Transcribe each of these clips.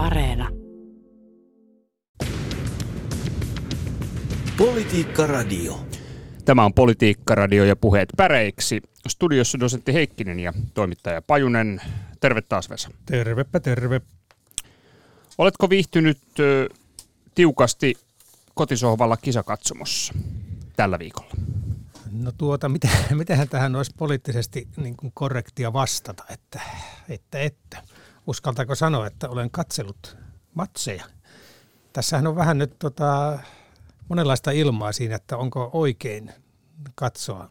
Areena. Politiikka Radio. Tämä on Politiikka Radio ja puheet päreiksi. Studiossa dosentti Heikkinen ja toimittaja Pajunen. Terve taas Vesa. Tervepä terve. Oletko viihtynyt ö, tiukasti kotisohvalla kisakatsomossa tällä viikolla? No tuota, miten, mitenhän tähän olisi poliittisesti niin kuin korrektia vastata, että, että, että. Uskaltaako sanoa, että olen katsellut matseja? Tässähän on vähän nyt tota, monenlaista ilmaa siinä, että onko oikein katsoa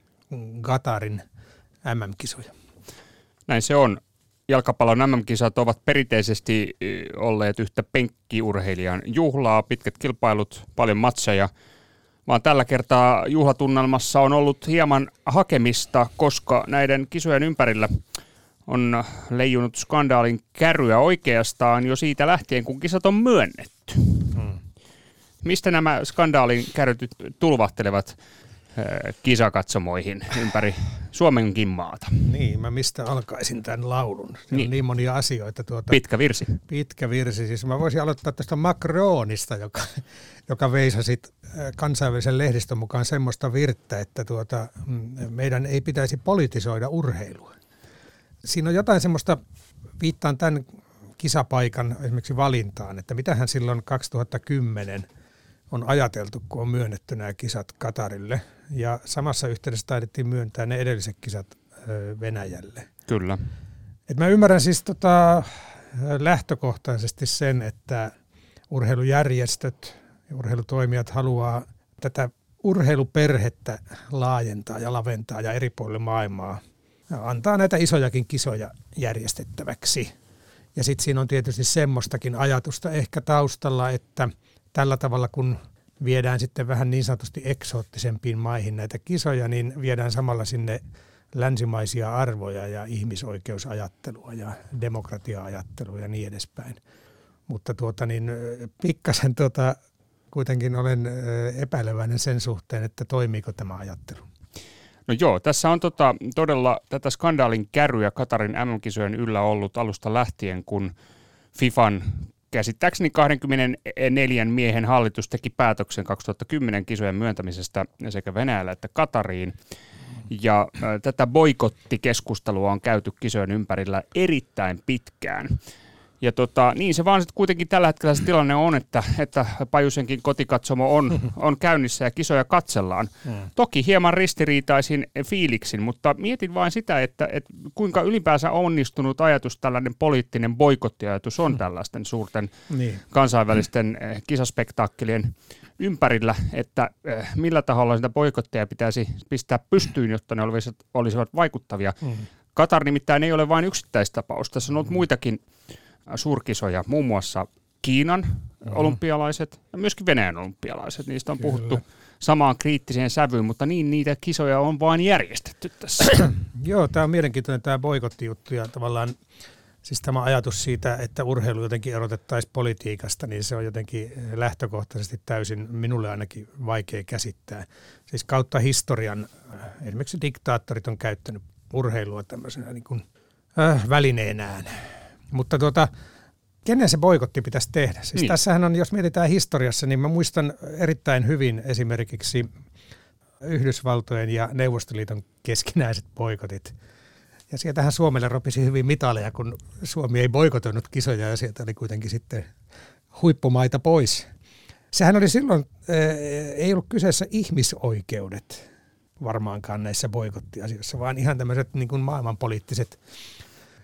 Gatarin MM-kisoja. Näin se on. Jalkapallon MM-kisat ovat perinteisesti ö, olleet yhtä penkkiurheilijan juhlaa, pitkät kilpailut, paljon matseja, vaan tällä kertaa juhlatunnelmassa on ollut hieman hakemista, koska näiden kisojen ympärillä on leijunut skandaalin kärryä oikeastaan jo siitä lähtien, kun kisat on myönnetty. Mistä nämä skandaalin kärryt tulvahtelevat ö, kisakatsomoihin ympäri Suomenkin maata? Niin, mä mistä alkaisin tämän laulun? Niin. Niin. on niin monia asioita. Tuota, Pitkä virsi. pitkä virsi. Siis mä voisin aloittaa tästä Macronista, joka, joka veisasi äh, kansainvälisen lehdistön mukaan semmoista virttä, että tuota, mm, meidän ei pitäisi politisoida urheilua. Siinä on jotain semmoista, viittaan tämän kisapaikan esimerkiksi valintaan, että mitähän silloin 2010 on ajateltu, kun on myönnetty nämä kisat Katarille. Ja samassa yhteydessä taidettiin myöntää ne edelliset kisat Venäjälle. Kyllä. Et mä ymmärrän siis tota, lähtökohtaisesti sen, että urheilujärjestöt ja urheilutoimijat haluaa tätä urheiluperhettä laajentaa ja laventaa ja eri puolille maailmaa antaa näitä isojakin kisoja järjestettäväksi. Ja sitten siinä on tietysti semmoistakin ajatusta ehkä taustalla, että tällä tavalla kun viedään sitten vähän niin sanotusti eksoottisempiin maihin näitä kisoja, niin viedään samalla sinne länsimaisia arvoja ja ihmisoikeusajattelua ja demokratia-ajattelua ja niin edespäin. Mutta tuota niin, pikkasen tuota, kuitenkin olen epäileväinen sen suhteen, että toimiiko tämä ajattelu. No joo, tässä on tota, todella tätä skandaalin kärryä Katarin MM-kisojen yllä ollut alusta lähtien, kun FIFAn käsittääkseni 24 miehen hallitus teki päätöksen 2010 kisojen myöntämisestä sekä Venäjällä että Katariin. Ja äh, tätä boikottikeskustelua on käyty kisojen ympärillä erittäin pitkään. Ja tota, niin se vaan sitten kuitenkin tällä hetkellä se tilanne on, että, että Pajusenkin kotikatsomo on, on käynnissä ja kisoja katsellaan. Toki hieman ristiriitaisin fiiliksin, mutta mietin vain sitä, että, että kuinka ylipäänsä onnistunut ajatus, tällainen poliittinen boikottiajatus on tällaisten suurten Niin. kansainvälisten eh, kisaspektaakkelien ympärillä, että eh, millä taholla sitä boikotteja pitäisi pistää pystyyn, jotta ne olisivat, olisivat vaikuttavia. Mm. Katar nimittäin ei ole vain yksittäistapaus. Tässä on ollut muitakin äh, suurkisoja, muun muassa Kiinan olympialaiset ja myöskin Venäjän olympialaiset. Niistä on Kyllä. puhuttu samaan kriittiseen sävyyn, mutta niin niitä kisoja on vain järjestetty tässä. Joo, tämä on mielenkiintoinen tämä boikottijuttu ja tavallaan siis tämä ajatus siitä, että urheilu jotenkin erotettaisiin politiikasta, niin se on jotenkin lähtökohtaisesti täysin minulle ainakin vaikea käsittää. Siis kautta historian äh, esimerkiksi diktaattorit on käyttänyt urheilua tämmöisenä niin kuin, äh, välineenään. Mutta tuota, kenen se boikotti pitäisi tehdä? Siis Niin. tässähän on, jos mietitään historiassa, niin mä muistan erittäin hyvin esimerkiksi Yhdysvaltojen ja Neuvostoliiton keskinäiset boikotit. Ja sieltähän Suomelle ropisi hyvin mitaleja, kun Suomi ei boikotoinut kisoja ja sieltä oli kuitenkin sitten huippumaita pois. Sehän oli silloin, eh, ei ollut kyseessä ihmisoikeudet varmaankaan näissä boikottiasioissa, vaan ihan tämmöiset niin kuin maailmanpoliittiset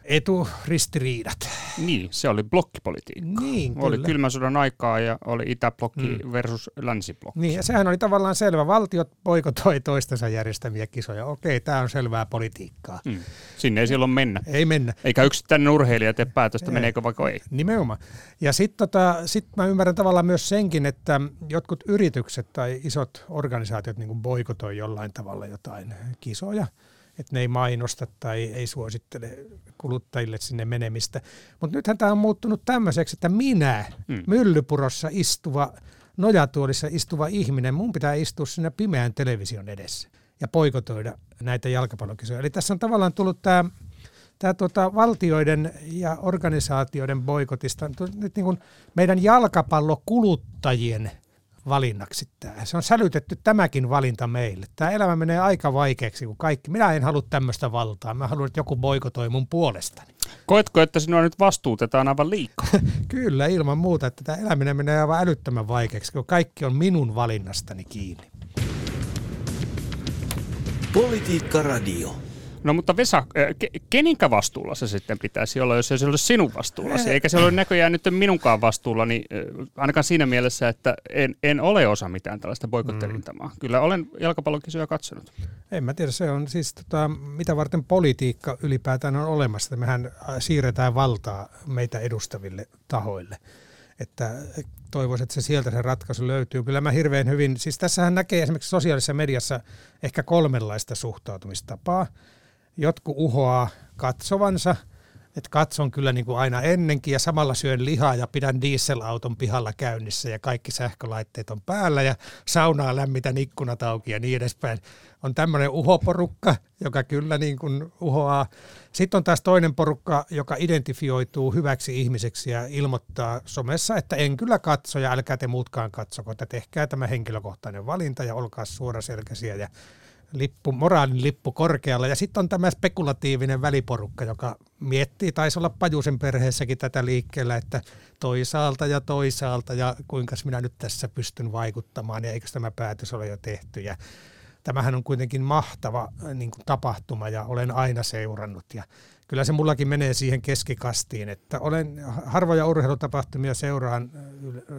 eturistiriidat. niin, se oli blokkipolitiikka. Niin, Oli kyllä. kylmän sodan aikaa ja oli itäblokki mm. versus länsiblokki. Niin, ja sehän oli tavallaan selvä. Valtiot boikotoi toistensa järjestämiä kisoja. Okei, tämä on selvää politiikkaa. Mm. Sinne ei silloin mennä. Ei mennä. Eikä yksittäinen urheilija tee päätöstä, Ei. meneekö vaikka ei. Nimenomaan. Ja sitten tota, sit mä ymmärrän tavallaan myös senkin, että jotkut yritykset tai isot organisaatiot niin boikotoi jollain tavalla jotain kisoja, että ne ei mainosta tai ei suosittele kuluttajille sinne menemistä. Mutta nythän tämä on muuttunut tämmöiseksi, että minä, Mm. myllypurossa istuva, nojatuolissa istuva ihminen, mun pitää istua siinä pimeän television edessä ja poikotoida näitä jalkapallokisoja. Eli tässä on tavallaan tullut tämä tämä tota, valtioiden ja organisaatioiden boikotista, nyt niin kuin meidän jalkapallokuluttajien valinnaksi tämä. Se on sälytetty tämäkin valinta meille. Tämä elämä menee aika vaikeaksi, kun kaikki. Minä en halua tämmöistä valtaa. Mä haluan, että joku boikotoi mun puolestani. Koetko, että sinua nyt vastuutetaan aivan liikaa? Kyllä, ilman muuta, että tämä eläminen menee aivan älyttömän vaikeaksi, kun kaikki on minun valinnastani kiinni. Politiikka Radio. No mutta Vesa, keninkä vastuulla se sitten pitäisi olla, jos se olisi sinun vastuullasi? Eikä se ole näköjään nyt minunkaan vastuulla, niin ainakaan siinä mielessä, että en, en ole osa mitään tällaista boikotterintamaa. Mm. Kyllä olen jalkapallokisoja katsonut. En mä tiedä, se on siis tota, mitä varten politiikka ylipäätään on olemassa. Mehän siirretään valtaa meitä edustaville tahoille että toivoisin, että se sieltä se ratkaisu löytyy. Kyllä mä hirveän hyvin, siis tässähän näkee esimerkiksi sosiaalisessa mediassa ehkä kolmenlaista suhtautumistapaa jotkut uhoaa katsovansa, että katson kyllä niin kuin aina ennenkin ja samalla syön lihaa ja pidän dieselauton pihalla käynnissä ja kaikki sähkölaitteet on päällä ja saunaa lämmitän ikkunat auki ja niin edespäin. On tämmöinen uhoporukka, joka kyllä niin kuin uhoaa. Sitten on taas toinen porukka, joka identifioituu hyväksi ihmiseksi ja ilmoittaa somessa, että en kyllä katso ja älkää te muutkaan katsoko, että tehkää tämä henkilökohtainen valinta ja olkaa suoraselkäisiä ja lippu, moraalin lippu korkealla. Ja sitten on tämä spekulatiivinen väliporukka, joka miettii, taisi olla Pajusen perheessäkin tätä liikkeellä, että toisaalta ja toisaalta ja kuinka minä nyt tässä pystyn vaikuttamaan ja eikö tämä päätös ole jo tehty. Ja tämähän on kuitenkin mahtava niin kuin tapahtuma ja olen aina seurannut ja kyllä se mullakin menee siihen keskikastiin, että olen harvoja urheilutapahtumia seuraan,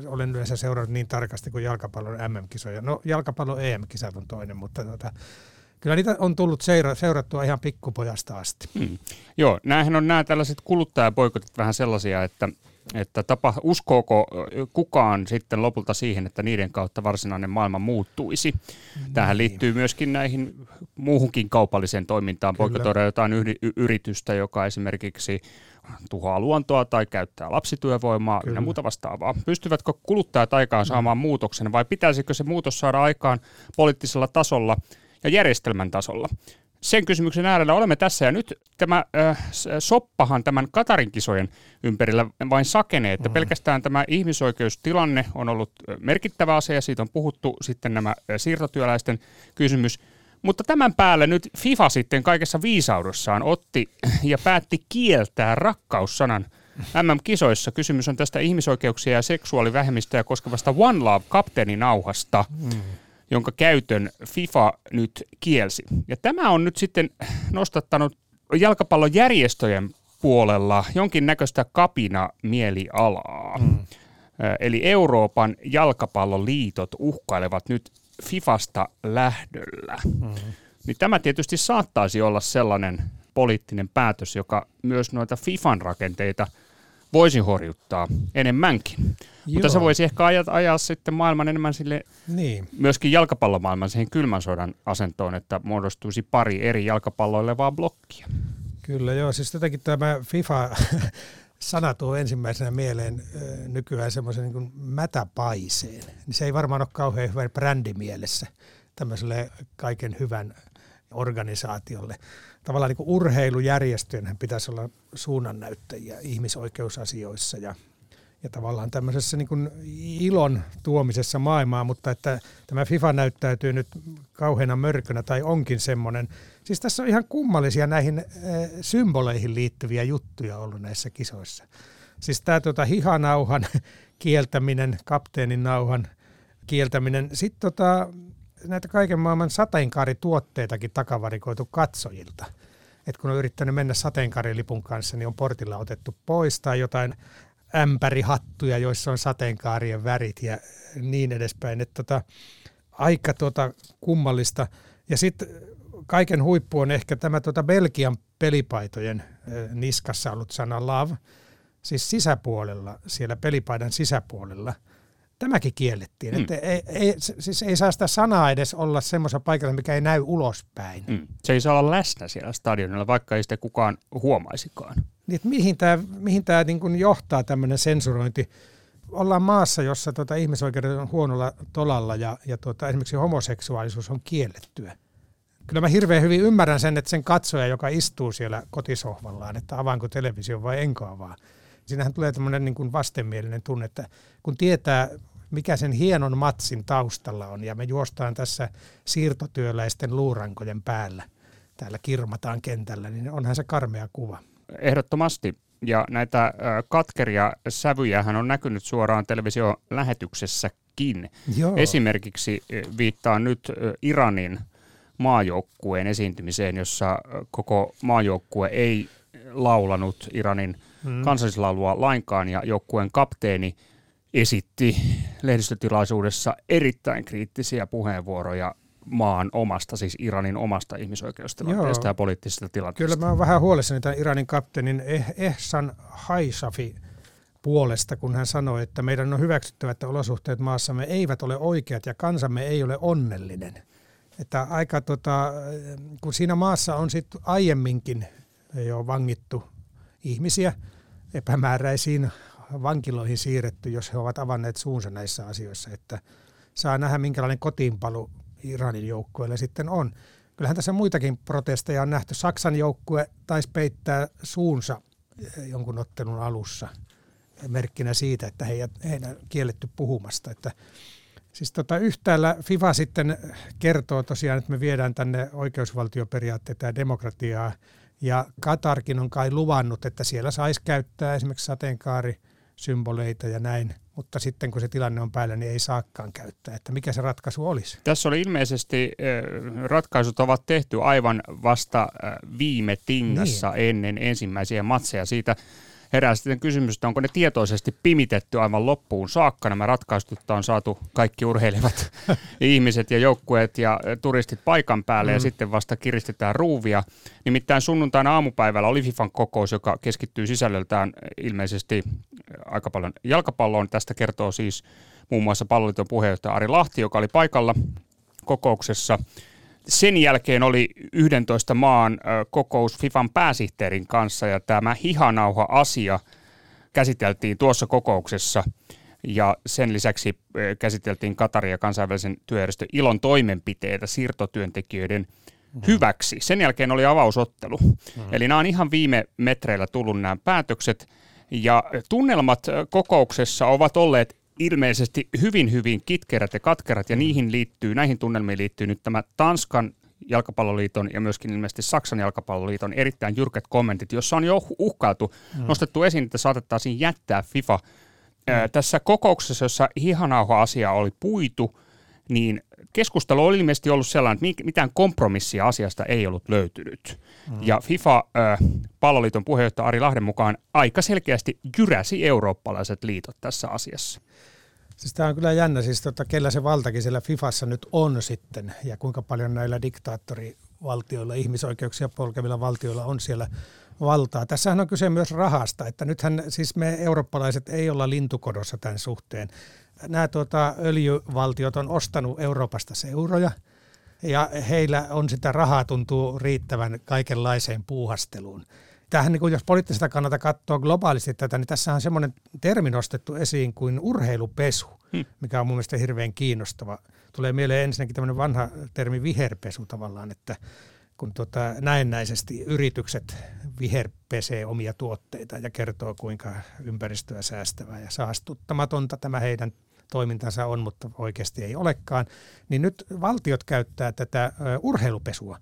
olen yleensä seurannut niin tarkasti kuin jalkapallon MM-kisoja. No jalkapallon EM-kisat on toinen, mutta tota, kyllä niitä on tullut seura- seurattua ihan pikkupojasta asti. Hmm. Joo, näähän on nämä tällaiset kuluttajapoikotit vähän sellaisia, että että tapa, uskooko kukaan sitten lopulta siihen, että niiden kautta varsinainen maailma muuttuisi? Niin. Tähän liittyy myöskin näihin muuhunkin kaupalliseen toimintaan. Poikotoida jotain yritystä, joka esimerkiksi tuhoaa luontoa tai käyttää lapsityövoimaa ja muuta vastaavaa. Pystyvätkö kuluttajat aikaan saamaan mm. muutoksen vai pitäisikö se muutos saada aikaan poliittisella tasolla ja järjestelmän tasolla? Sen kysymyksen äärellä olemme tässä ja nyt tämä äh, soppahan tämän Katarin kisojen ympärillä vain sakenee, että mm. pelkästään tämä ihmisoikeustilanne on ollut merkittävä asia, siitä on puhuttu sitten nämä siirtotyöläisten kysymys, mutta tämän päälle nyt FIFA sitten kaikessa viisaudossaan otti ja päätti kieltää rakkaussanan MM-kisoissa. Kysymys on tästä ihmisoikeuksia ja seksuaalivähemmistöjä koskevasta One Love-kapteeninauhasta. Mm jonka käytön FIFA nyt kielsi. Ja tämä on nyt sitten nostattanut jalkapallojärjestöjen puolella jonkinnäköistä kapina mielialaa. Mm. Eli Euroopan jalkapalloliitot uhkailevat nyt Fifasta lähdöllä. Mm. Niin tämä tietysti saattaisi olla sellainen poliittinen päätös, joka myös noita FIFAn rakenteita – voisi horjuttaa enemmänkin. Joo. Mutta se voisi ehkä ajaa, ajaa sitten maailman enemmän sille, niin. myöskin jalkapallomaailman siihen kylmän sodan asentoon, että muodostuisi pari eri jalkapalloilevaa blokkia. Kyllä joo, siis jotenkin tämä FIFA sana tuo ensimmäisenä mieleen nykyään semmoisen niin kuin mätäpaiseen. Se ei varmaan ole kauhean hyvä brändi mielessä tämmöiselle kaiken hyvän organisaatiolle tavallaan niin urheilujärjestöjen pitäisi olla suunnannäyttäjiä ihmisoikeusasioissa ja, ja tavallaan tämmöisessä niin kuin ilon tuomisessa maailmaan, mutta että tämä FIFA näyttäytyy nyt kauheana mörkönä tai onkin semmoinen. Siis tässä on ihan kummallisia näihin äh, symboleihin liittyviä juttuja ollut näissä kisoissa. Siis tämä tuota, hihanauhan kieltäminen, kapteenin nauhan kieltäminen, sitten tota, näitä kaiken maailman sateenkaarituotteitakin takavarikoitu katsojilta. Et kun on yrittänyt mennä sateenkaarilipun kanssa, niin on portilla otettu pois tai jotain ämpärihattuja, joissa on sateenkaarien värit ja niin edespäin. Et tota, aika tota kummallista. Ja sitten kaiken huippu on ehkä tämä tota Belgian pelipaitojen niskassa ollut sana love, siis sisäpuolella, siellä pelipaidan sisäpuolella – tämäkin kiellettiin. Mm. Että ei, ei, siis ei saa sitä sanaa edes olla semmoisessa paikalla, mikä ei näy ulospäin. Mm. Se ei saa olla läsnä siellä stadionilla, vaikka ei sitä kukaan huomaisikaan. Niin, mihin tämä mihin tää niin johtaa tämmöinen sensurointi? Ollaan maassa, jossa tota ihmisoikeudet on huonolla tolalla ja, ja tota, esimerkiksi homoseksuaalisuus on kiellettyä. kyllä mä hirveän hyvin ymmärrän sen, että sen katsoja, joka istuu siellä kotisohvallaan, että avaanko televisio vai enkä avaa. Siinähän tulee tämmöinen niin kuin vastenmielinen tunne, että kun tietää, mikä sen hienon matsin taustalla on, ja me juostaan tässä siirtotyöläisten luurankojen päällä, täällä kirmataan kentällä, niin onhan se karmea kuva. Ehdottomasti. Ja näitä katkeria sävyjä hän on näkynyt suoraan televisiolähetyksessäkin. Joo. Esimerkiksi viittaa nyt Iranin maajoukkueen esiintymiseen, jossa koko maajoukkue ei laulanut Iranin hmm. kansallislaulua lainkaan ja joukkueen kapteeni esitti lehdistötilaisuudessa erittäin kriittisiä puheenvuoroja maan omasta, siis Iranin omasta ihmisoikeustilanteesta ja poliittisesta tilanteesta. Kyllä mä oon vähän huolissani tämän Iranin kapteenin eh- Ehsan Haisafi puolesta, kun hän sanoi, että meidän on hyväksyttävä, että olosuhteet maassamme eivät ole oikeat ja kansamme ei ole onnellinen. Että aika tota, kun siinä maassa on sitten aiemminkin jo vangittu ihmisiä epämääräisiin vankiloihin siirretty, jos he ovat avanneet suunsa näissä asioissa, että saa nähdä minkälainen kotiinpalu Iranin joukkueelle sitten on. Kyllähän tässä muitakin protesteja on nähty. Saksan joukkue taisi peittää suunsa jonkun ottelun alussa merkkinä siitä, että heidän, heidän kielletty puhumasta. Että, siis tota, yhtäällä FIFA sitten kertoo tosiaan, että me viedään tänne oikeusvaltioperiaatteita ja demokratiaa, ja Katarkin on kai luvannut, että siellä saisi käyttää esimerkiksi sateenkaari symboleita ja näin, mutta sitten kun se tilanne on päällä, niin ei saakaan käyttää. Että mikä se ratkaisu olisi? Tässä oli ilmeisesti, ratkaisut ovat tehty aivan vasta viime tingassa niin. ennen ensimmäisiä matseja. Siitä herää sitten kysymys, että onko ne tietoisesti pimitetty aivan loppuun saakka. Nämä ratkaistut on saatu kaikki urheilevat ihmiset ja joukkueet ja turistit paikan päälle mm. ja sitten vasta kiristetään ruuvia. Nimittäin sunnuntaina aamupäivällä oli FIFAn kokous, joka keskittyy sisällöltään ilmeisesti aika paljon jalkapalloon. Tästä kertoo siis muun muassa palloliiton puheenjohtaja Ari Lahti, joka oli paikalla kokouksessa. Sen jälkeen oli 11 maan kokous FIFAn pääsihteerin kanssa ja tämä hihanauha-asia käsiteltiin tuossa kokouksessa ja sen lisäksi käsiteltiin Katarin ja kansainvälisen työjärjestön ilon toimenpiteitä siirtotyöntekijöiden mm-hmm. hyväksi. Sen jälkeen oli avausottelu. Mm-hmm. Eli nämä on ihan viime metreillä tullut nämä päätökset ja tunnelmat kokouksessa ovat olleet ilmeisesti hyvin, hyvin kitkerät ja katkerat, ja mm. niihin liittyy, näihin tunnelmiin liittyy nyt tämä Tanskan jalkapalloliiton ja myöskin ilmeisesti Saksan jalkapalloliiton erittäin jyrkät kommentit, jossa on jo uhkailtu, mm. nostettu esiin, että saatettaisiin jättää FIFA. Mm. Ää, tässä kokouksessa, jossa hihanauha-asia oli puitu, niin keskustelu oli ilmeisesti ollut sellainen, että mitään kompromissia asiasta ei ollut löytynyt. Mm. Ja FIFA-palloliiton puheenjohtaja Ari Lahden mukaan aika selkeästi jyräsi eurooppalaiset liitot tässä asiassa. Siis tämä on kyllä jännä, siis tota, kellä se valtakin siellä Fifassa nyt on sitten ja kuinka paljon näillä diktaattorivaltioilla, ihmisoikeuksia polkevilla valtioilla on siellä valtaa. Tässähän on kyse myös rahasta, että nythän siis me eurooppalaiset ei olla lintukodossa tämän suhteen. Nämä tuota, öljyvaltiot on ostanut Euroopasta seuroja ja heillä on sitä rahaa tuntuu riittävän kaikenlaiseen puuhasteluun tämähän, niin kuin jos poliittisesta kannalta katsoo globaalisti tätä, niin tässä on semmoinen termi nostettu esiin kuin urheilupesu, hmm. mikä on mun mielestä hirveän kiinnostava. Tulee mieleen ensinnäkin tämmöinen vanha termi viherpesu tavallaan, että kun tuota, näennäisesti yritykset viherpesee omia tuotteita ja kertoo, kuinka ympäristöä säästävää ja saastuttamatonta tämä heidän toimintansa on, mutta oikeasti ei olekaan, niin nyt valtiot käyttää tätä urheilupesua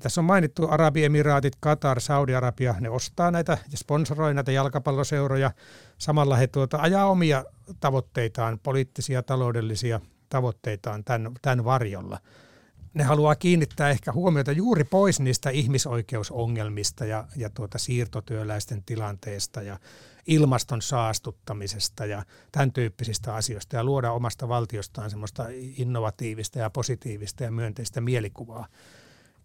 tässä on mainittu Arabiemiraatit, Katar, Saudi-Arabia, ne ostaa näitä ja sponsoroi näitä jalkapalloseuroja. Samalla he tuota, ajaa omia tavoitteitaan, poliittisia, taloudellisia tavoitteitaan tämän, tämän varjolla. Ne haluaa kiinnittää ehkä huomiota juuri pois niistä ihmisoikeusongelmista ja, ja tuota siirtotyöläisten tilanteesta ja ilmaston saastuttamisesta ja tämän tyyppisistä asioista ja luoda omasta valtiostaan semmoista innovatiivista ja positiivista ja myönteistä mielikuvaa.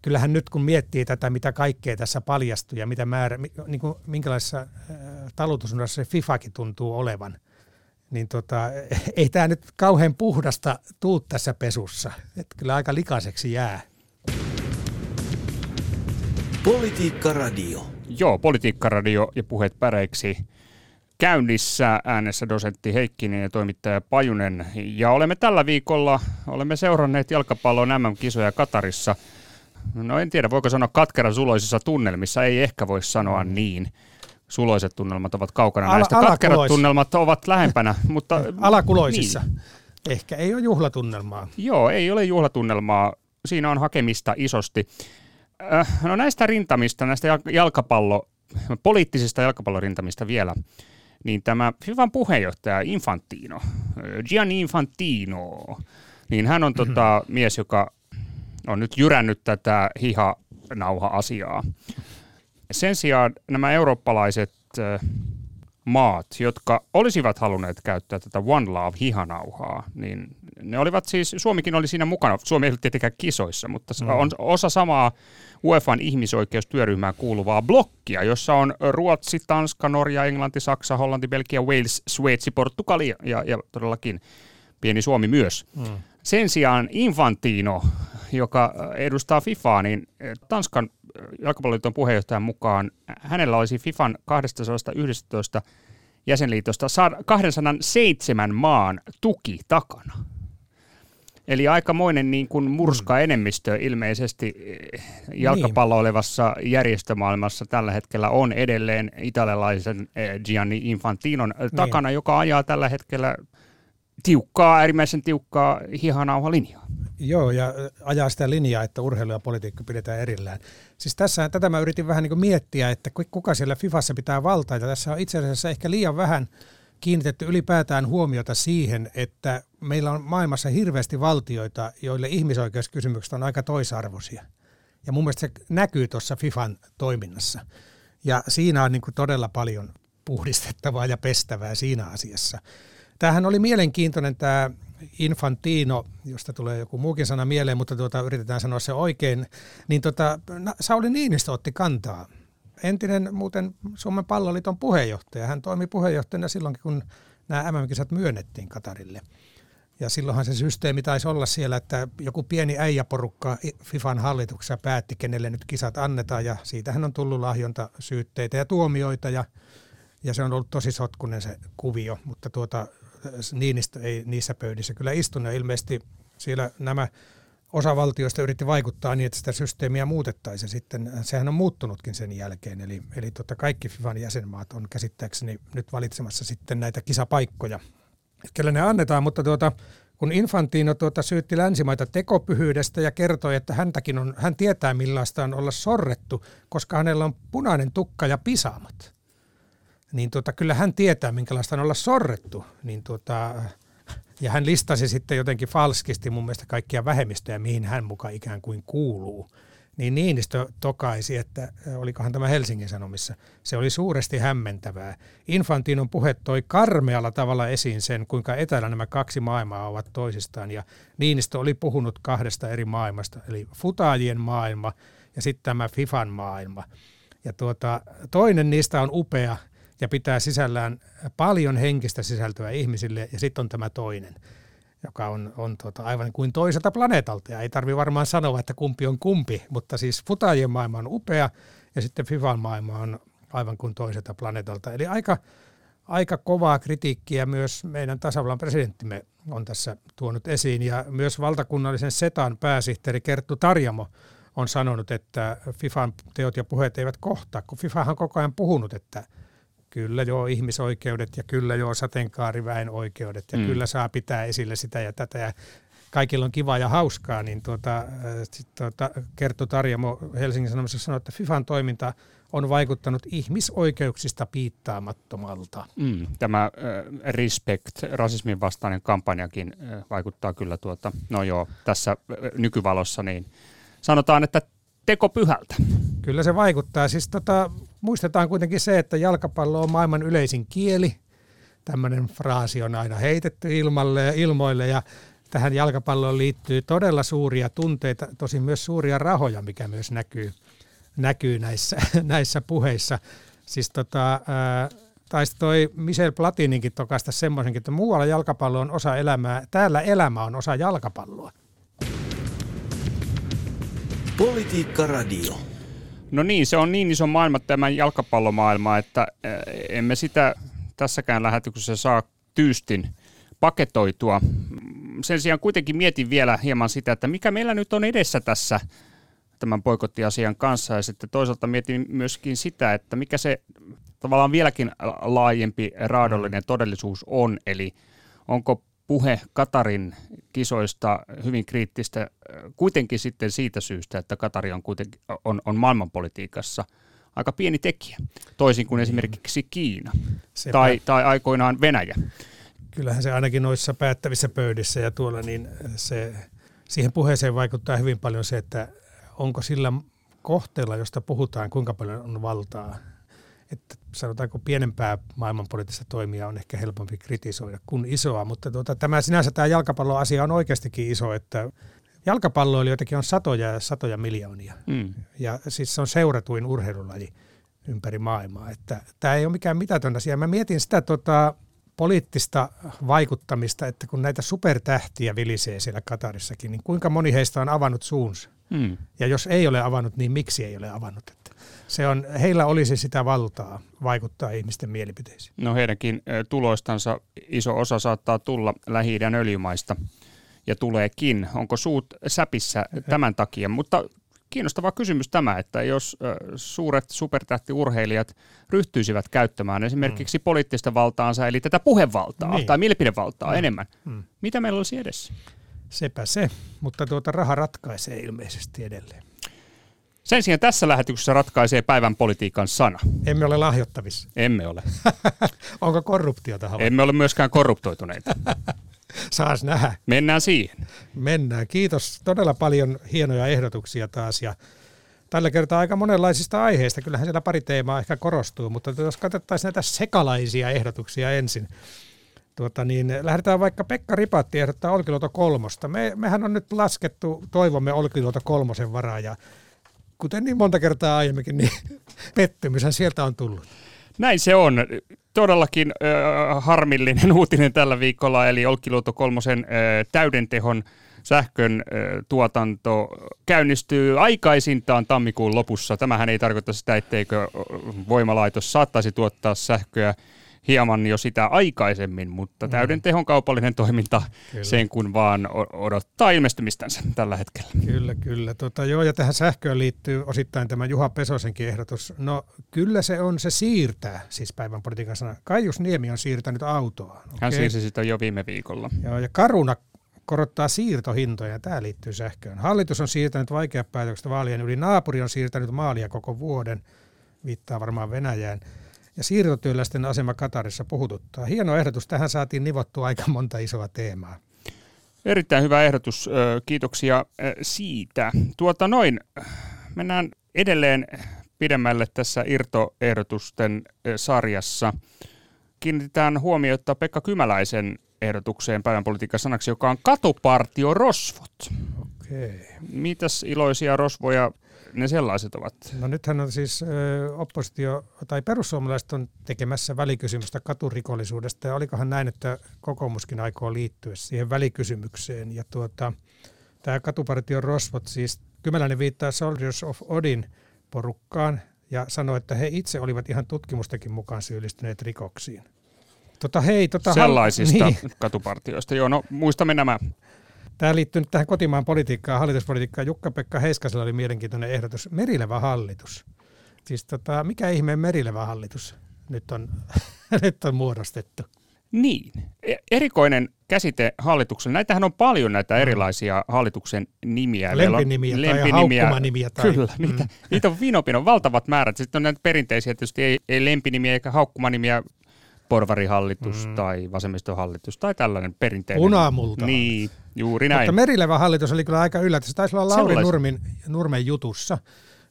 Kyllähän nyt kun miettii tätä, mitä kaikkea tässä paljastuu ja mitä määrä, niin kuin, minkälaisessa äh, talutusnuorassa se FIFAkin tuntuu olevan, niin tota, ei tämä nyt kauhean puhdasta tuu tässä pesussa. Että kyllä aika likaiseksi jää. Politiikka Radio. Joo, Politiikka Radio ja puheet päreiksi. Käynnissä äänessä dosentti Heikkinen ja toimittaja Pajunen. Ja olemme tällä viikolla olemme seuranneet jalkapallon MM-kisoja Katarissa – no en tiedä, voiko sanoa katkeran suloisissa tunnelmissa, ei ehkä voi sanoa niin. Suloiset tunnelmat ovat kaukana Ala, näistä, katkerat tunnelmat ovat lähempänä. mutta Alakuloisissa. Niin. Ehkä ei ole juhlatunnelmaa. Joo, ei ole juhlatunnelmaa. Siinä on hakemista isosti. Äh, no näistä rintamista, näistä jalkapallo, poliittisista jalkapallorintamista vielä, niin tämä FIFAn puheenjohtaja Infantino, Gianni Infantino, niin hän on mm-hmm. tota, mies, joka on nyt jyrännyt tätä hihanauha-asiaa. Sen sijaan nämä eurooppalaiset maat, jotka olisivat halunneet käyttää tätä One Love hihanauhaa, niin ne olivat siis, Suomikin oli siinä mukana. Suomi ei ollut tietenkään kisoissa, mutta se on osa samaa UEFan ihmisoikeustyöryhmään kuuluvaa blokkia, jossa on Ruotsi, Tanska, Norja, Englanti, Saksa, Hollanti, Belgia, Wales, Sveitsi, Portugali ja, ja todellakin pieni Suomi myös. Mm. Sen sijaan Infantino, joka edustaa FIFAa, niin Tanskan jalkapalloliiton puheenjohtajan mukaan hänellä olisi FIFAn 211 jäsenliitosta 207 maan tuki takana. Eli aikamoinen niin kuin murska enemmistö ilmeisesti jalkapalloilevassa niin. järjestömaailmassa tällä hetkellä on edelleen italialaisen Gianni Infantinon niin. takana, joka ajaa tällä hetkellä tiukkaa, äärimmäisen tiukkaa hihanauhalinjaa. Joo, ja ajaa sitä linjaa, että urheilu ja politiikka pidetään erillään. Siis tässä, tätä mä yritin vähän niin miettiä, että kuka siellä Fifassa pitää valtaa. Ja tässä on itse asiassa ehkä liian vähän kiinnitetty ylipäätään huomiota siihen, että meillä on maailmassa hirveästi valtioita, joille ihmisoikeuskysymykset on aika toisarvoisia. Ja mun mielestä se näkyy tuossa FIFAn toiminnassa. Ja siinä on niin todella paljon puhdistettavaa ja pestävää siinä asiassa. Tämähän oli mielenkiintoinen tämä Infantino, josta tulee joku muukin sana mieleen, mutta tuota, yritetään sanoa se oikein, niin tuota, Sauli Niinistö otti kantaa. Entinen muuten Suomen palloliiton puheenjohtaja. Hän toimi puheenjohtajana silloin, kun nämä MM-kisat myönnettiin Katarille. Ja silloinhan se systeemi taisi olla siellä, että joku pieni äijäporukka FIFAn hallituksessa päätti, kenelle nyt kisat annetaan, ja siitähän on tullut lahjontasyytteitä ja tuomioita, ja, ja se on ollut tosi sotkunen se kuvio, mutta tuota, Niinistö ei niissä pöydissä kyllä istunut. Ilmeisesti siellä nämä osavaltioista yritti vaikuttaa niin, että sitä systeemiä muutettaisiin. Sitten sehän on muuttunutkin sen jälkeen. Eli, eli tota kaikki FIFAn jäsenmaat on käsittääkseni nyt valitsemassa sitten näitä kisapaikkoja, kelle ne annetaan. Mutta tuota, kun Infantino tuota syytti länsimaita tekopyhyydestä ja kertoi, että häntäkin on, hän tietää millaista on olla sorrettu, koska hänellä on punainen tukka ja pisamat niin tuota, kyllä hän tietää, minkälaista on olla sorrettu. Niin tuota, ja hän listasi sitten jotenkin falskisti mun mielestä kaikkia vähemmistöjä, mihin hän mukaan ikään kuin kuuluu. Niin Niinistö tokaisi, että olikohan tämä Helsingin Sanomissa, se oli suuresti hämmentävää. Infantinon puhe toi karmealla tavalla esiin sen, kuinka etäällä nämä kaksi maailmaa ovat toisistaan. Ja Niinistö oli puhunut kahdesta eri maailmasta, eli futaajien maailma ja sitten tämä FIFAn maailma. Ja tuota, toinen niistä on upea, ja pitää sisällään paljon henkistä sisältöä ihmisille ja sitten on tämä toinen, joka on, on tota, aivan kuin toiselta planeetalta ja ei tarvi varmaan sanoa, että kumpi on kumpi, mutta siis futaajien maailma on upea ja sitten FIFAn maailma on aivan kuin toiselta planeetalta. Eli aika, aika kovaa kritiikkiä myös meidän tasavallan presidenttimme on tässä tuonut esiin ja myös valtakunnallisen SETAn pääsihteeri Kerttu Tarjamo on sanonut, että FIFAn teot ja puheet eivät kohtaa, kun FIFAhan on koko ajan puhunut, että – kyllä joo ihmisoikeudet ja kyllä joo sateenkaariväen oikeudet ja mm. kyllä saa pitää esille sitä ja tätä ja kaikilla on kiva ja hauskaa, niin tuota, äh, sit, tuota, Kerttu Tarjamo Helsingin Sanomissa sanoi, että FIFAn toiminta on vaikuttanut ihmisoikeuksista piittaamattomalta. Mm, tämä äh, Respect, rasismin vastainen kampanjakin äh, vaikuttaa kyllä tuota, no joo, tässä äh, nykyvalossa niin sanotaan, että teko pyhältä. Kyllä se vaikuttaa. Siis tota, muistetaan kuitenkin se, että jalkapallo on maailman yleisin kieli. Tämmöinen fraasi on aina heitetty ilmalle ja ilmoille ja tähän jalkapalloon liittyy todella suuria tunteita, tosin myös suuria rahoja, mikä myös näkyy, näkyy näissä, näissä puheissa. Siis tota, ää, taisi toi Michel Platininkin tokasta semmoisenkin, että muualla jalkapallo on osa elämää, täällä elämä on osa jalkapalloa. Politiikka Radio. No niin, se on niin iso maailma tämä jalkapallomaailma, että eh, emme sitä tässäkään lähetyksessä saa tyystin paketoitua. Sen sijaan kuitenkin mietin vielä hieman sitä, että mikä meillä nyt on edessä tässä tämän poikottiasian kanssa. Ja sitten toisaalta mietin myöskin sitä, että mikä se tavallaan vieläkin laajempi raadollinen todellisuus on, eli onko puhe Katarin kisoista hyvin kriittistä kuitenkin sitten siitä syystä, että Katari on, kuitenkin, on, on maailmanpolitiikassa aika pieni tekijä, toisin kuin esimerkiksi Kiina tai, tai aikoinaan Venäjä. Kyllähän se ainakin noissa päättävissä pöydissä ja tuolla, niin se, siihen puheeseen vaikuttaa hyvin paljon se, että onko sillä kohteella, josta puhutaan, kuinka paljon on valtaa että sanotaanko pienempää maailmanpoliittista toimia on ehkä helpompi kritisoida kuin isoa, mutta tuota, tämä sinänsä tämä jalkapalloasia on oikeastikin iso, että jalkapalloilijoitakin on satoja ja satoja miljoonia. Mm. Ja siis se on seuratuin urheilulaji ympäri maailmaa. Että tämä ei ole mikään mitätön asia. Mä mietin sitä tota, poliittista vaikuttamista, että kun näitä supertähtiä vilisee siellä Katarissakin, niin kuinka moni heistä on avannut suunsa? Mm. Ja jos ei ole avannut, niin miksi ei ole avannut? Se on, heillä olisi sitä valtaa vaikuttaa ihmisten mielipiteisiin. No heidänkin tuloistansa iso osa saattaa tulla lähi öljymaista ja tuleekin. Onko suut säpissä tämän takia? Mutta kiinnostava kysymys tämä, että jos suuret supertähtiurheilijat ryhtyisivät käyttämään esimerkiksi mm. poliittista valtaansa, eli tätä puhevaltaa niin. tai mielipidevaltaa mm. enemmän, mm. mitä meillä olisi edessä? Sepä se, mutta tuota raha ratkaisee ilmeisesti edelleen. Sen sijaan tässä lähetyksessä ratkaisee päivän politiikan sana. Emme ole lahjottavissa. Emme ole. Onko korruptiota havaittu? Emme ole myöskään korruptoituneita. Saas nähdä. Mennään siihen. Mennään. Kiitos. Todella paljon hienoja ehdotuksia taas ja tällä kertaa aika monenlaisista aiheista. Kyllähän siellä pari teemaa ehkä korostuu, mutta jos katsottaisiin näitä sekalaisia ehdotuksia ensin. Tuota niin, lähdetään vaikka Pekka Ripatti ehdottaa Olkiluoto kolmosta. Me, mehän on nyt laskettu, toivomme Olkiluoto kolmosen varaa ja kuten niin monta kertaa aiemminkin, niin pettymyshän sieltä on tullut. Näin se on. Todellakin äh, harmillinen uutinen tällä viikolla, eli Olkiluoto kolmosen äh, täydentehon sähkön äh, tuotanto käynnistyy aikaisintaan tammikuun lopussa. Tämähän ei tarkoita sitä, etteikö voimalaitos saattaisi tuottaa sähköä hieman jo sitä aikaisemmin, mutta mm. täyden tehon kaupallinen toiminta kyllä. sen kun vaan odottaa ilmestymistänsä tällä hetkellä. Kyllä, kyllä. Tota, joo, ja tähän sähköön liittyy osittain tämä Juha Pesosenkin ehdotus. No kyllä se on se siirtää, siis päivän politiikan sana. Kaius Niemi on siirtänyt autoa. Okay. Hän siirsi sitä jo viime viikolla. Joo, ja Karuna korottaa siirtohintoja, tämä liittyy sähköön. Hallitus on siirtänyt vaikeat päätökset vaalien yli, naapuri on siirtänyt maalia koko vuoden, viittaa varmaan Venäjään ja siirtotyöläisten asema Katarissa puhututtaa. Hieno ehdotus. Tähän saatiin nivottua aika monta isoa teemaa. Erittäin hyvä ehdotus. Kiitoksia siitä. Tuota noin, mennään edelleen pidemmälle tässä irtoehdotusten sarjassa. Kiinnitetään huomiota Pekka Kymäläisen ehdotukseen päivän politiikan sanaksi, joka on katupartio rosvot. Okei. Mitäs iloisia rosvoja ne sellaiset ovat? No nythän on siis ö, oppositio tai perussuomalaiset on tekemässä välikysymystä katurikollisuudesta ja olikohan näin, että kokoomuskin aikoo liittyä siihen välikysymykseen ja tuota, tämä katupartion rosvot siis Kymäläinen viittaa Soldiers of Odin porukkaan ja sanoi, että he itse olivat ihan tutkimustakin mukaan syyllistyneet rikoksiin. Tota, hei, tota, Sellaisista niin. katupartioista. Joo, no muistamme nämä Tämä liittyy nyt tähän kotimaan politiikkaan, hallituspolitiikkaan. Jukka-Pekka Heiskasella oli mielenkiintoinen ehdotus. Merilevä hallitus. Siis tota, mikä ihmeen merilevä hallitus nyt on, nyt on muodostettu? Niin. E- erikoinen käsite hallituksella. Näitähän on paljon näitä mm. erilaisia hallituksen nimiä. Lempinimiä, lempinimiä tai haukkumanimiä. Tai... Kyllä, mm. niitä, niitä on vinopin on valtavat määrät. Sitten on näitä perinteisiä, tietysti ei, ei lempinimiä eikä haukkumanimiä, porvarihallitus mm. tai vasemmistohallitus tai tällainen perinteinen. Punamulta. Niin, juuri näin. Mutta Merilevä hallitus oli kyllä aika yllätys. Se taisi olla Lauri Nurmin, Nurmen jutussa.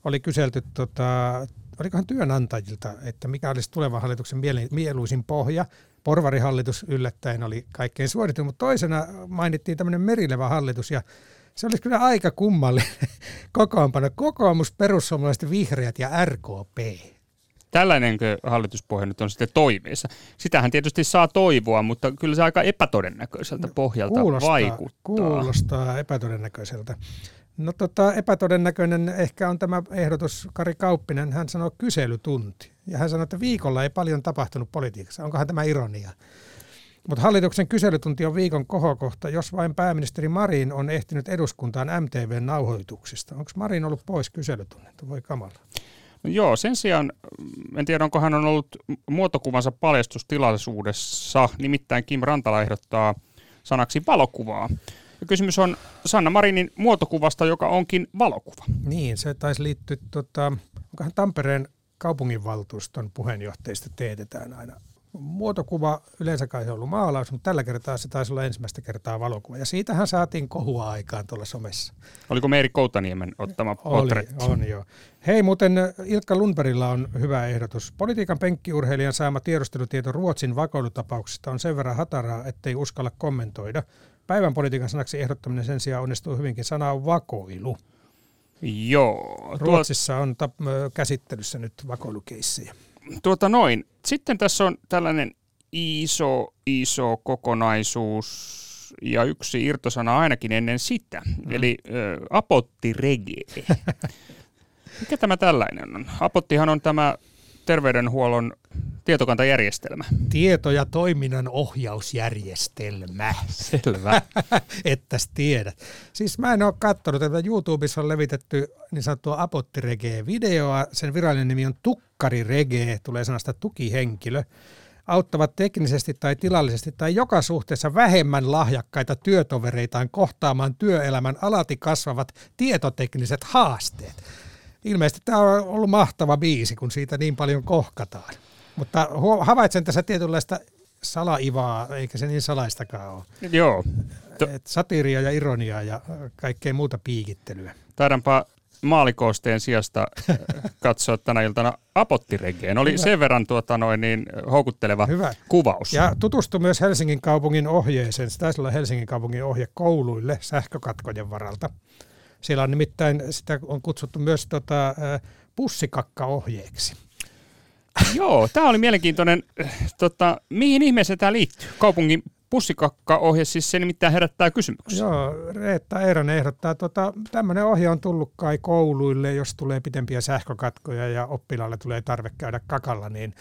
Oli kyselty, tota, olikohan työnantajilta, että mikä olisi tulevan hallituksen mieluisin pohja. Porvarihallitus yllättäen oli kaikkein suoritunut, mutta toisena mainittiin tämmöinen Merilevä hallitus ja se olisi kyllä aika kummallinen kokoonpano. Kokoomus, perussuomalaiset, vihreät ja RKP. Tällainen hallituspohja nyt on sitten toiveessa. Sitähän tietysti saa toivoa, mutta kyllä se aika epätodennäköiseltä no, pohjalta kuulostaa, vaikuttaa. Kuulostaa epätodennäköiseltä. No tota, epätodennäköinen ehkä on tämä ehdotus Kari Kauppinen. Hän sanoi kyselytunti. Ja hän sanoi, että viikolla ei paljon tapahtunut politiikassa. Onkohan tämä ironia? Mutta hallituksen kyselytunti on viikon kohokohta, jos vain pääministeri Marin on ehtinyt eduskuntaan MTVn nauhoituksista. Onko Marin ollut pois kyselytunnilta? Voi kamala. Joo, sen sijaan, en tiedä onko hän on ollut muotokuvansa paljastustilaisuudessa, nimittäin Kim Rantala ehdottaa sanaksi valokuvaa. Ja kysymys on Sanna Marinin muotokuvasta, joka onkin valokuva. Niin, se taisi liittyä, tota, onkohan Tampereen kaupunginvaltuuston puheenjohtajista teetetään aina muotokuva, yleensä kai se on ollut maalaus, mutta tällä kertaa se taisi olla ensimmäistä kertaa valokuva. Ja siitähän saatiin kohua aikaan tuolla somessa. Oliko Meeri Koutaniemen ottama portretti? Oli, on joo. Hei, muuten Ilkka Lundbergilla on hyvä ehdotus. Politiikan penkkiurheilijan saama tiedustelutieto Ruotsin vakoilutapauksista on sen verran hataraa, ettei uskalla kommentoida. Päivän politiikan sanaksi ehdottaminen sen sijaan onnistuu hyvinkin. Sana on vakoilu. Joo. Ruotsissa on tap- käsittelyssä nyt vakoilukeissejä. Tuota noin. Sitten tässä on tällainen iso, iso kokonaisuus ja yksi irtosana ainakin ennen sitä, mm. eli ö, apottirege. Mikä tämä tällainen on? Apottihan on tämä terveydenhuollon tietokantajärjestelmä. Tieto- ja toiminnan ohjausjärjestelmä. Selvä. että tiedät. Siis mä en ole katsonut, että YouTubessa on levitetty niin sanottua apottirege-videoa. Sen virallinen nimi on tukkarirege, tulee sanasta tukihenkilö auttavat teknisesti tai tilallisesti tai joka suhteessa vähemmän lahjakkaita työtovereitaan kohtaamaan työelämän alati kasvavat tietotekniset haasteet. Ilmeisesti tämä on ollut mahtava biisi, kun siitä niin paljon kohkataan. Mutta havaitsen tässä tietynlaista salaivaa, eikä se niin salaistakaan ole. Joo. To- Et satiria ja ironiaa ja kaikkea muuta piikittelyä. Taidanpa maalikoosteen sijasta äh, katsoa tänä iltana apottiregeen. Oli Hyvä. sen verran tuota noin, niin houkutteleva Hyvä. kuvaus. Ja tutustu myös Helsingin kaupungin ohjeeseen. Se taisi olla Helsingin kaupungin ohje kouluille sähkökatkojen varalta. Siellä on nimittäin, sitä on kutsuttu myös tota, pussikakkaohjeeksi. Joo, tämä oli mielenkiintoinen. Tota, mihin ihmeeseen tämä liittyy? Kaupungin pussikakkaohje, siis se nimittäin herättää kysymyksiä. Joo, Reetta Eeran ehdottaa, tota, tämmöinen ohje on tullut kai kouluille, jos tulee pitempiä sähkökatkoja ja oppilaalle tulee tarve käydä kakalla, niin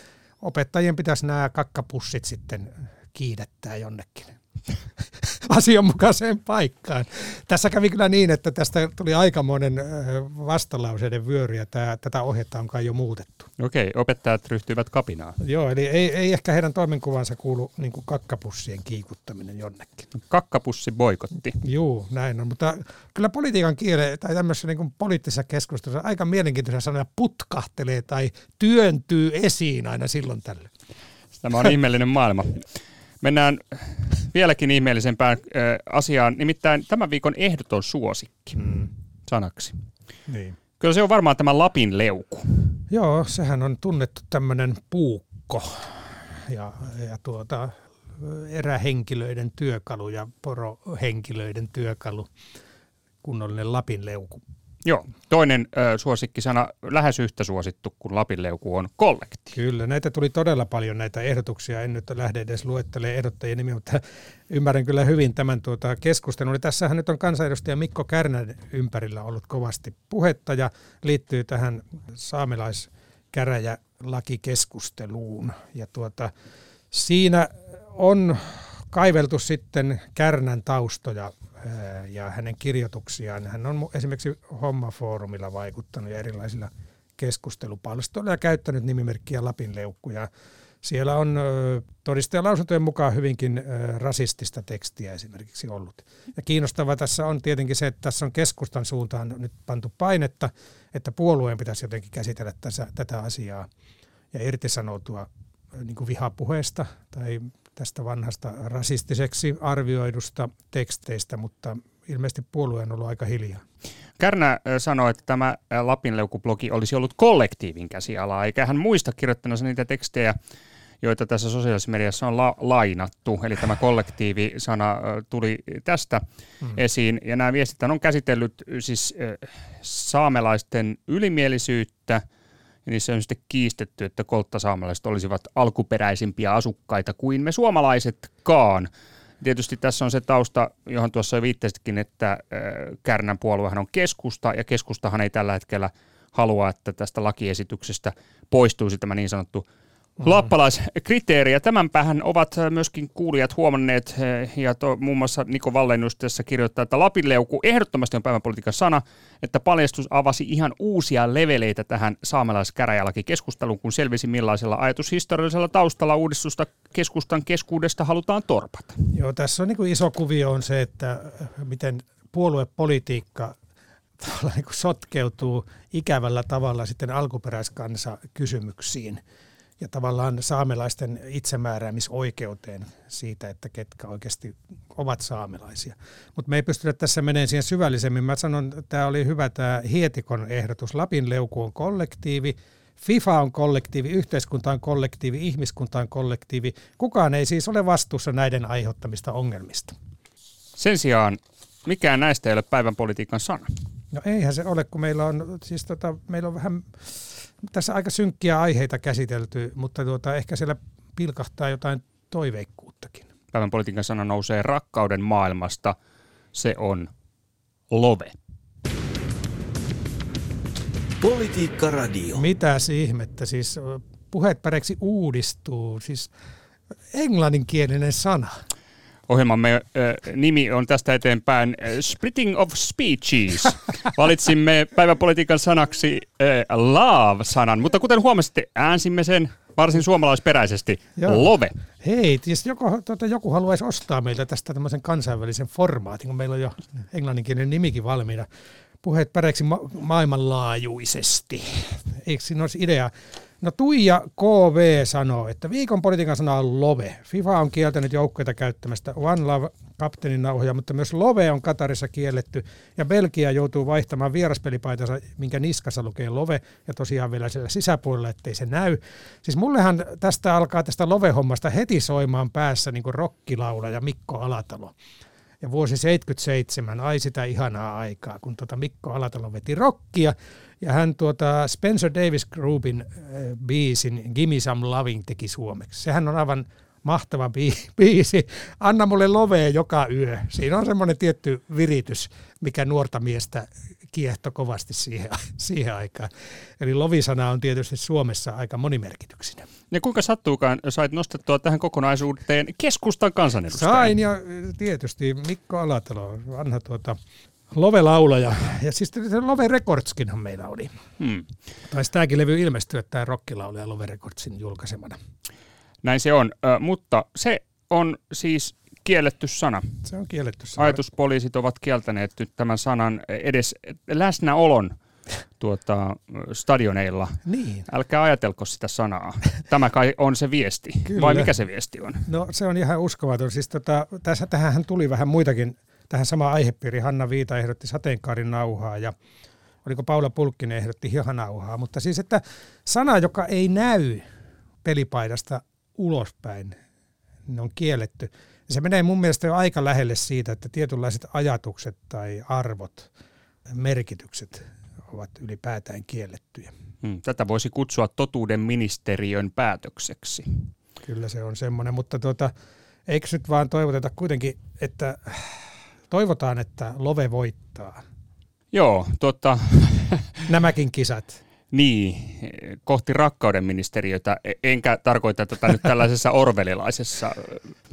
opettajien pitäisi nämä kakkapussit sitten kiidettää jonnekin asianmukaiseen paikkaan. Tässä kävi kyllä niin, että tästä tuli aikamoinen vastalauseiden vyöry ja tämä, tätä ohjetta on kai jo muutettu. Okei, opettajat ryhtyivät kapinaan. Joo, eli ei, ei ehkä heidän toimenkuvansa kuulu niin kakkapussien kiikuttaminen jonnekin. Kakkapussi boikotti. Joo, näin on, mutta kyllä politiikan kiele tai tämmöisessä niin poliittisessa keskustelussa aika mielenkiintoisia sanoja putkahtelee tai työntyy esiin aina silloin tällöin. Tämä on ihmeellinen maailma. Mennään vieläkin ihmeellisempään äh, asiaan, nimittäin tämän viikon ehdoton suosikki mm. sanaksi. Niin. Kyllä se on varmaan tämä Lapin leuku. Joo, sehän on tunnettu tämmöinen puukko ja, ja tuota, erähenkilöiden työkalu ja porohenkilöiden työkalu, kunnollinen Lapin leuku. Joo, toinen ö, suosikkisana, lähes yhtä suosittu kuin Lapinleuku on kollekti. Kyllä, näitä tuli todella paljon näitä ehdotuksia. En nyt lähde edes luettelemaan ehdottajien nimiä, mutta ymmärrän kyllä hyvin tämän tuota keskustelun. Tässähän nyt on kansanedustaja Mikko Kärnän ympärillä ollut kovasti puhetta ja liittyy tähän saamelaiskäräjälakikeskusteluun. Ja tuota, siinä on kaiveltu sitten Kärnän taustoja ja hänen kirjoituksiaan. Hän on esimerkiksi Homma-foorumilla vaikuttanut ja erilaisilla keskustelupalstoilla ja käyttänyt nimimerkkiä Lapin leukkuja. Siellä on todistajalausuntojen mukaan hyvinkin rasistista tekstiä esimerkiksi ollut. Ja kiinnostavaa tässä on tietenkin se, että tässä on keskustan suuntaan nyt pantu painetta, että puolueen pitäisi jotenkin käsitellä tässä, tätä asiaa ja irtisanoutua niin kuin vihapuheesta tai tästä vanhasta rasistiseksi arvioidusta teksteistä, mutta ilmeisesti puolue on ollut aika hiljaa. Kärnä sanoi, että tämä Lapinleukublogi olisi ollut kollektiivin käsialaa, eikä hän muista kirjoittanut niitä tekstejä, joita tässä sosiaalisessa mediassa on la- lainattu. Eli tämä kollektiivi-sana tuli tästä mm. esiin. Ja nämä viestit on käsitellyt siis saamelaisten ylimielisyyttä – ja niissä on sitten kiistetty, että kolttasaamelaiset olisivat alkuperäisimpiä asukkaita kuin me suomalaisetkaan. Tietysti tässä on se tausta, johon tuossa jo viittasitkin, että Kärnän puoluehan on keskusta, ja keskustahan ei tällä hetkellä halua, että tästä lakiesityksestä poistuisi tämä niin sanottu. Lappalaiskriteeriä. Tämän päähän ovat myöskin kuulijat huomanneet, eh, ja to, muun muassa Niko Wallenius tässä kirjoittaa, että Lapinleuku ehdottomasti on päivänpolitiikan sana, että paljastus avasi ihan uusia leveleitä tähän saamelaiskäräjälaki-keskusteluun, kun selvisi millaisella ajatushistoriallisella taustalla uudistusta keskustan keskuudesta halutaan torpata. Joo, tässä on niin kuin iso kuvio on se, että miten puoluepolitiikka niin kuin sotkeutuu ikävällä tavalla sitten alkuperäiskansa kysymyksiin ja tavallaan saamelaisten itsemääräämisoikeuteen siitä, että ketkä oikeasti ovat saamelaisia. Mutta me ei pystytä tässä menemään siihen syvällisemmin. Mä sanon, että tämä oli hyvä tämä Hietikon ehdotus. Lapin leuku on kollektiivi, FIFA on kollektiivi, yhteiskunta on kollektiivi, ihmiskunta on kollektiivi. Kukaan ei siis ole vastuussa näiden aiheuttamista ongelmista. Sen sijaan mikään näistä ei ole päivän politiikan sana. No eihän se ole, kun meillä on, siis tota, meillä on vähän tässä aika synkkiä aiheita käsitelty, mutta tuota, ehkä siellä pilkahtaa jotain toiveikkuuttakin. Päivän politiikan sana nousee rakkauden maailmasta. Se on love. Politiikka Radio. Mitä ihmettä, siis puheet päreiksi uudistuu, siis englanninkielinen sana. Ohjelmamme äh, nimi on tästä eteenpäin äh, Splitting of Speeches. Valitsimme päiväpolitiikan sanaksi äh, love-sanan, mutta kuten huomasitte, äänsimme sen varsin suomalaisperäisesti. Joo. Love. Hei, jos joku, tuota, joku haluaisi ostaa meiltä tästä tämmöisen kansainvälisen formaatin, kun meillä on jo englanninkielinen nimikin valmiina. Puheet päreiksi ma- maailmanlaajuisesti. Eikö siinä olisi idea? No Tuija KV sanoo, että viikon politiikan sana on love. FIFA on kieltänyt joukkoita käyttämästä One Love kapteenin nauhoja, mutta myös love on Katarissa kielletty ja Belgia joutuu vaihtamaan vieraspelipaitansa, minkä niskassa lukee love ja tosiaan vielä siellä sisäpuolella, ettei se näy. Siis mullehan tästä alkaa tästä love-hommasta heti soimaan päässä niin kuin rokkilaula ja Mikko Alatalo. Ja vuosi 77, ai sitä ihanaa aikaa, kun tota Mikko Alatalo veti rokkia ja hän tuota Spencer Davis Groupin äh, biisin Gimme Some Loving teki suomeksi. Sehän on aivan mahtava biisi. Anna mulle lovee joka yö. Siinä on semmoinen tietty viritys, mikä nuorta miestä kiehto kovasti siihen, siihen aikaan. Eli lovisana on tietysti Suomessa aika monimerkityksinen. Ja kuinka sattuukaan sait nostettua tähän kokonaisuuteen keskustan kansanedustajan? Sain ja tietysti Mikko Alatalo, vanha tuota Love-laulaja. Ja siis se Love Recordskinhan meillä oli. Hmm. Taisi tämäkin levy ilmestyä, tämä rockilaulaja Love Recordsin julkaisemana. Näin se on, ö, mutta se on siis kielletty sana. Se on kielletty sana. Ajatuspoliisit ovat kieltäneet nyt tämän sanan edes läsnäolon tuota, stadioneilla. Niin. Älkää ajatelko sitä sanaa. Tämä kai on se viesti. Kyllä. Vai mikä se viesti on? No se on ihan uskomaton. Siis tota, tässä, tähän tuli vähän muitakin tähän sama aihepiiri. Hanna Viita ehdotti sateenkaarin nauhaa ja oliko Paula Pulkkinen ehdotti hihanauhaa. Mutta siis, että sana, joka ei näy pelipaidasta ulospäin, ne on kielletty. Ja se menee mun mielestä jo aika lähelle siitä, että tietynlaiset ajatukset tai arvot, merkitykset ovat ylipäätään kiellettyjä. Hmm, tätä voisi kutsua totuuden ministeriön päätökseksi. Kyllä se on semmoinen, mutta tuota, eikö nyt vaan toivoteta kuitenkin, että toivotaan, että Love voittaa. Joo, totta. Nämäkin kisat. Niin, kohti rakkauden ministeriötä, e- enkä tarkoita tätä nyt tällaisessa orvelilaisessa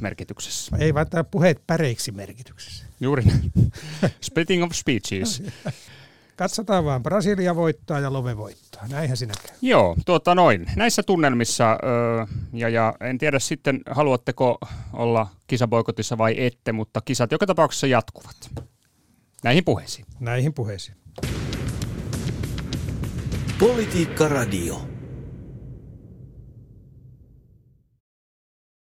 merkityksessä. Ei vaan tämä puheet päreiksi merkityksessä. Juuri Splitting of speeches. Katsotaan vaan, Brasilia voittaa ja Love voittaa. Näinhän sinä käy. Joo, tuota noin. Näissä tunnelmissa, öö, ja, ja en tiedä sitten, haluatteko olla kisaboikotissa vai ette, mutta kisat joka tapauksessa jatkuvat. Näihin puheisiin. Näihin puheisiin. Politiikka Radio.